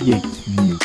create Music.